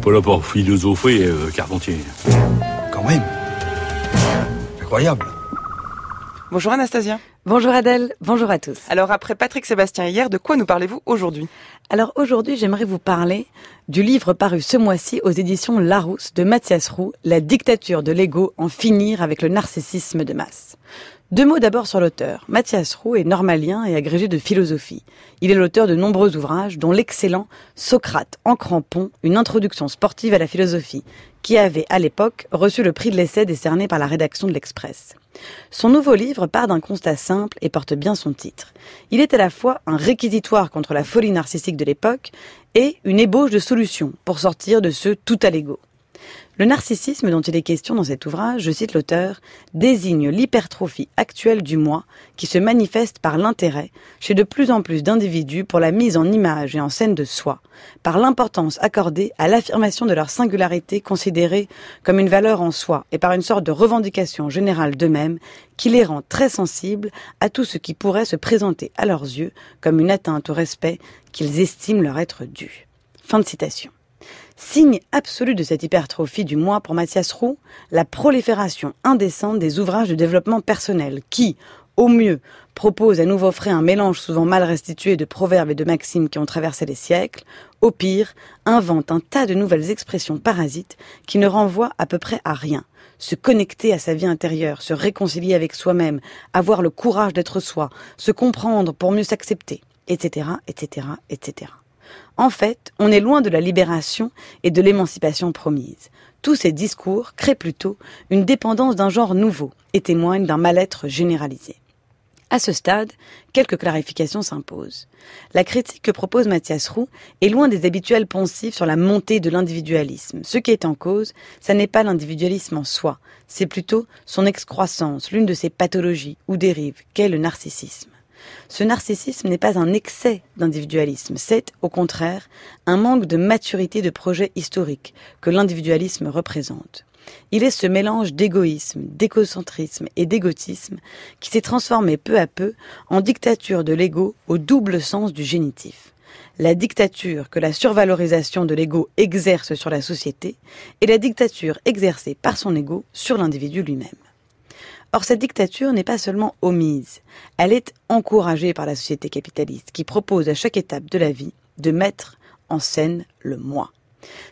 pas là pour philosopher, euh, Carpentier. Quand même. Incroyable. Bonjour Anastasia. Bonjour Adèle, bonjour à tous. Alors après Patrick Sébastien hier, de quoi nous parlez-vous aujourd'hui? Alors aujourd'hui, j'aimerais vous parler du livre paru ce mois-ci aux éditions Larousse de Mathias Roux, La dictature de l'ego, en finir avec le narcissisme de masse. Deux mots d'abord sur l'auteur. Mathias Roux est normalien et agrégé de philosophie. Il est l'auteur de nombreux ouvrages, dont l'excellent Socrate en crampon, une introduction sportive à la philosophie, qui avait à l'époque reçu le prix de l'essai décerné par la rédaction de l'Express. Son nouveau livre part d'un constat simple et porte bien son titre. Il est à la fois un réquisitoire contre la folie narcissique de l'époque et une ébauche de solution pour sortir de ce tout à l'ego. Le narcissisme dont il est question dans cet ouvrage, je cite l'auteur, désigne l'hypertrophie actuelle du moi qui se manifeste par l'intérêt chez de plus en plus d'individus pour la mise en image et en scène de soi, par l'importance accordée à l'affirmation de leur singularité considérée comme une valeur en soi et par une sorte de revendication générale d'eux-mêmes qui les rend très sensibles à tout ce qui pourrait se présenter à leurs yeux comme une atteinte au respect qu'ils estiment leur être dû. Fin de citation. Signe absolu de cette hypertrophie du moi pour Mathias Roux, la prolifération indécente des ouvrages de développement personnel qui, au mieux, proposent à nouveau frais un mélange souvent mal restitué de proverbes et de maximes qui ont traversé les siècles, au pire, inventent un tas de nouvelles expressions parasites qui ne renvoient à peu près à rien. Se connecter à sa vie intérieure, se réconcilier avec soi-même, avoir le courage d'être soi, se comprendre pour mieux s'accepter, etc., etc., etc. En fait, on est loin de la libération et de l'émancipation promise. Tous ces discours créent plutôt une dépendance d'un genre nouveau et témoignent d'un mal-être généralisé. À ce stade, quelques clarifications s'imposent. La critique que propose Mathias Roux est loin des habituels poncifs sur la montée de l'individualisme. Ce qui est en cause, ça n'est pas l'individualisme en soi, c'est plutôt son excroissance, l'une de ses pathologies ou dérives, qu'est le narcissisme. Ce narcissisme n'est pas un excès d'individualisme, c'est, au contraire, un manque de maturité de projet historique que l'individualisme représente. Il est ce mélange d'égoïsme, d'écocentrisme et d'égotisme qui s'est transformé peu à peu en dictature de l'ego au double sens du génitif. La dictature que la survalorisation de l'ego exerce sur la société et la dictature exercée par son ego sur l'individu lui-même. Or, cette dictature n'est pas seulement omise, elle est encouragée par la société capitaliste qui propose à chaque étape de la vie de mettre en scène le moi.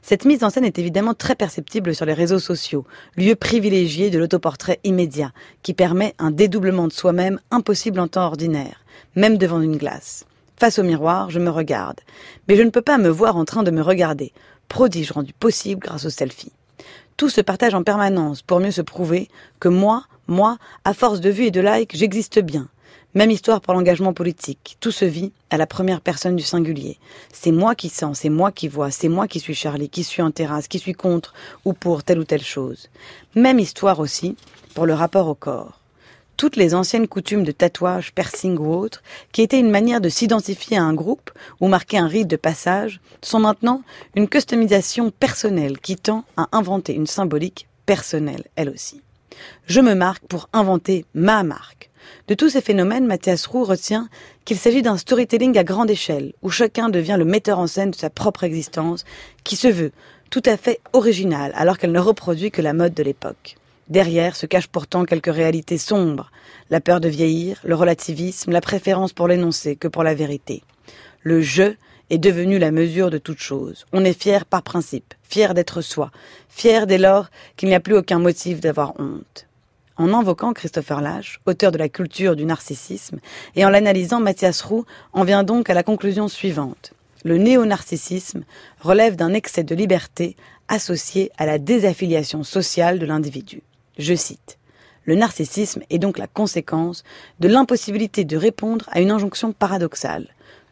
Cette mise en scène est évidemment très perceptible sur les réseaux sociaux, lieu privilégié de l'autoportrait immédiat, qui permet un dédoublement de soi-même impossible en temps ordinaire, même devant une glace. Face au miroir, je me regarde, mais je ne peux pas me voir en train de me regarder, prodige rendu possible grâce au selfie. Tout se partage en permanence pour mieux se prouver que moi, moi, à force de vues et de likes, j'existe bien. Même histoire pour l'engagement politique. Tout se vit à la première personne du singulier. C'est moi qui sens, c'est moi qui vois, c'est moi qui suis Charlie, qui suis en terrasse, qui suis contre ou pour telle ou telle chose. Même histoire aussi pour le rapport au corps. Toutes les anciennes coutumes de tatouage, piercing ou autres, qui étaient une manière de s'identifier à un groupe ou marquer un rite de passage, sont maintenant une customisation personnelle qui tend à inventer une symbolique personnelle, elle aussi. Je me marque pour inventer ma marque. De tous ces phénomènes, Mathias Roux retient qu'il s'agit d'un storytelling à grande échelle, où chacun devient le metteur en scène de sa propre existence, qui se veut tout à fait originale, alors qu'elle ne reproduit que la mode de l'époque. Derrière se cachent pourtant quelques réalités sombres, la peur de vieillir, le relativisme, la préférence pour l'énoncé que pour la vérité. Le je est devenu la mesure de toute chose. On est fier par principe, fier d'être soi, fier dès lors qu'il n'y a plus aucun motif d'avoir honte. En invoquant Christopher Lash, auteur de la culture du narcissisme, et en l'analysant, Mathias Roux en vient donc à la conclusion suivante. Le néo-narcissisme relève d'un excès de liberté associé à la désaffiliation sociale de l'individu. Je cite. Le narcissisme est donc la conséquence de l'impossibilité de répondre à une injonction paradoxale.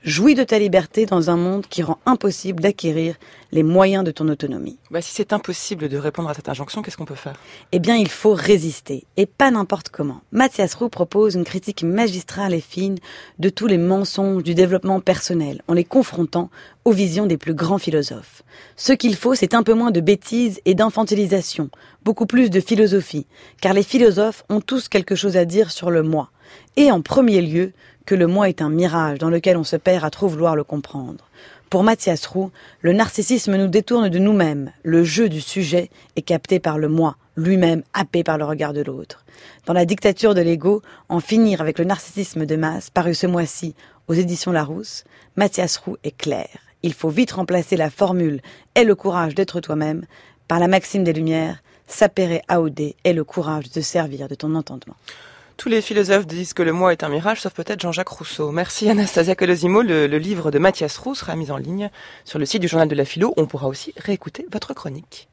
Jouis de ta liberté dans un monde qui rend impossible d'acquérir les moyens de ton autonomie. Bah, si c'est impossible de répondre à cette injonction, qu'est-ce qu'on peut faire? Eh bien, il faut résister, et pas n'importe comment. Mathias Roux propose une critique magistrale et fine de tous les mensonges du développement personnel, en les confrontant aux visions des plus grands philosophes. Ce qu'il faut, c'est un peu moins de bêtises et d'infantilisation, beaucoup plus de philosophie, car les philosophes ont tous quelque chose à dire sur le moi, et en premier lieu que le moi est un mirage dans lequel on se perd à trop vouloir le comprendre. Pour Mathias Roux, le narcissisme nous détourne de nous-mêmes. Le jeu du sujet est capté par le moi, lui-même happé par le regard de l'autre. Dans la dictature de l'ego, en finir avec le narcissisme de masse, paru ce mois-ci aux éditions Larousse, Mathias Roux est clair. Il faut vite remplacer la formule Aie le courage d'être toi-même par la maxime des Lumières Sapere aude est le courage de servir de ton entendement. Tous les philosophes disent que le moi est un mirage, sauf peut-être Jean-Jacques Rousseau. Merci Anastasia Colosimo. Le, le livre de Mathias Roux sera mis en ligne sur le site du Journal de la Philo. On pourra aussi réécouter votre chronique.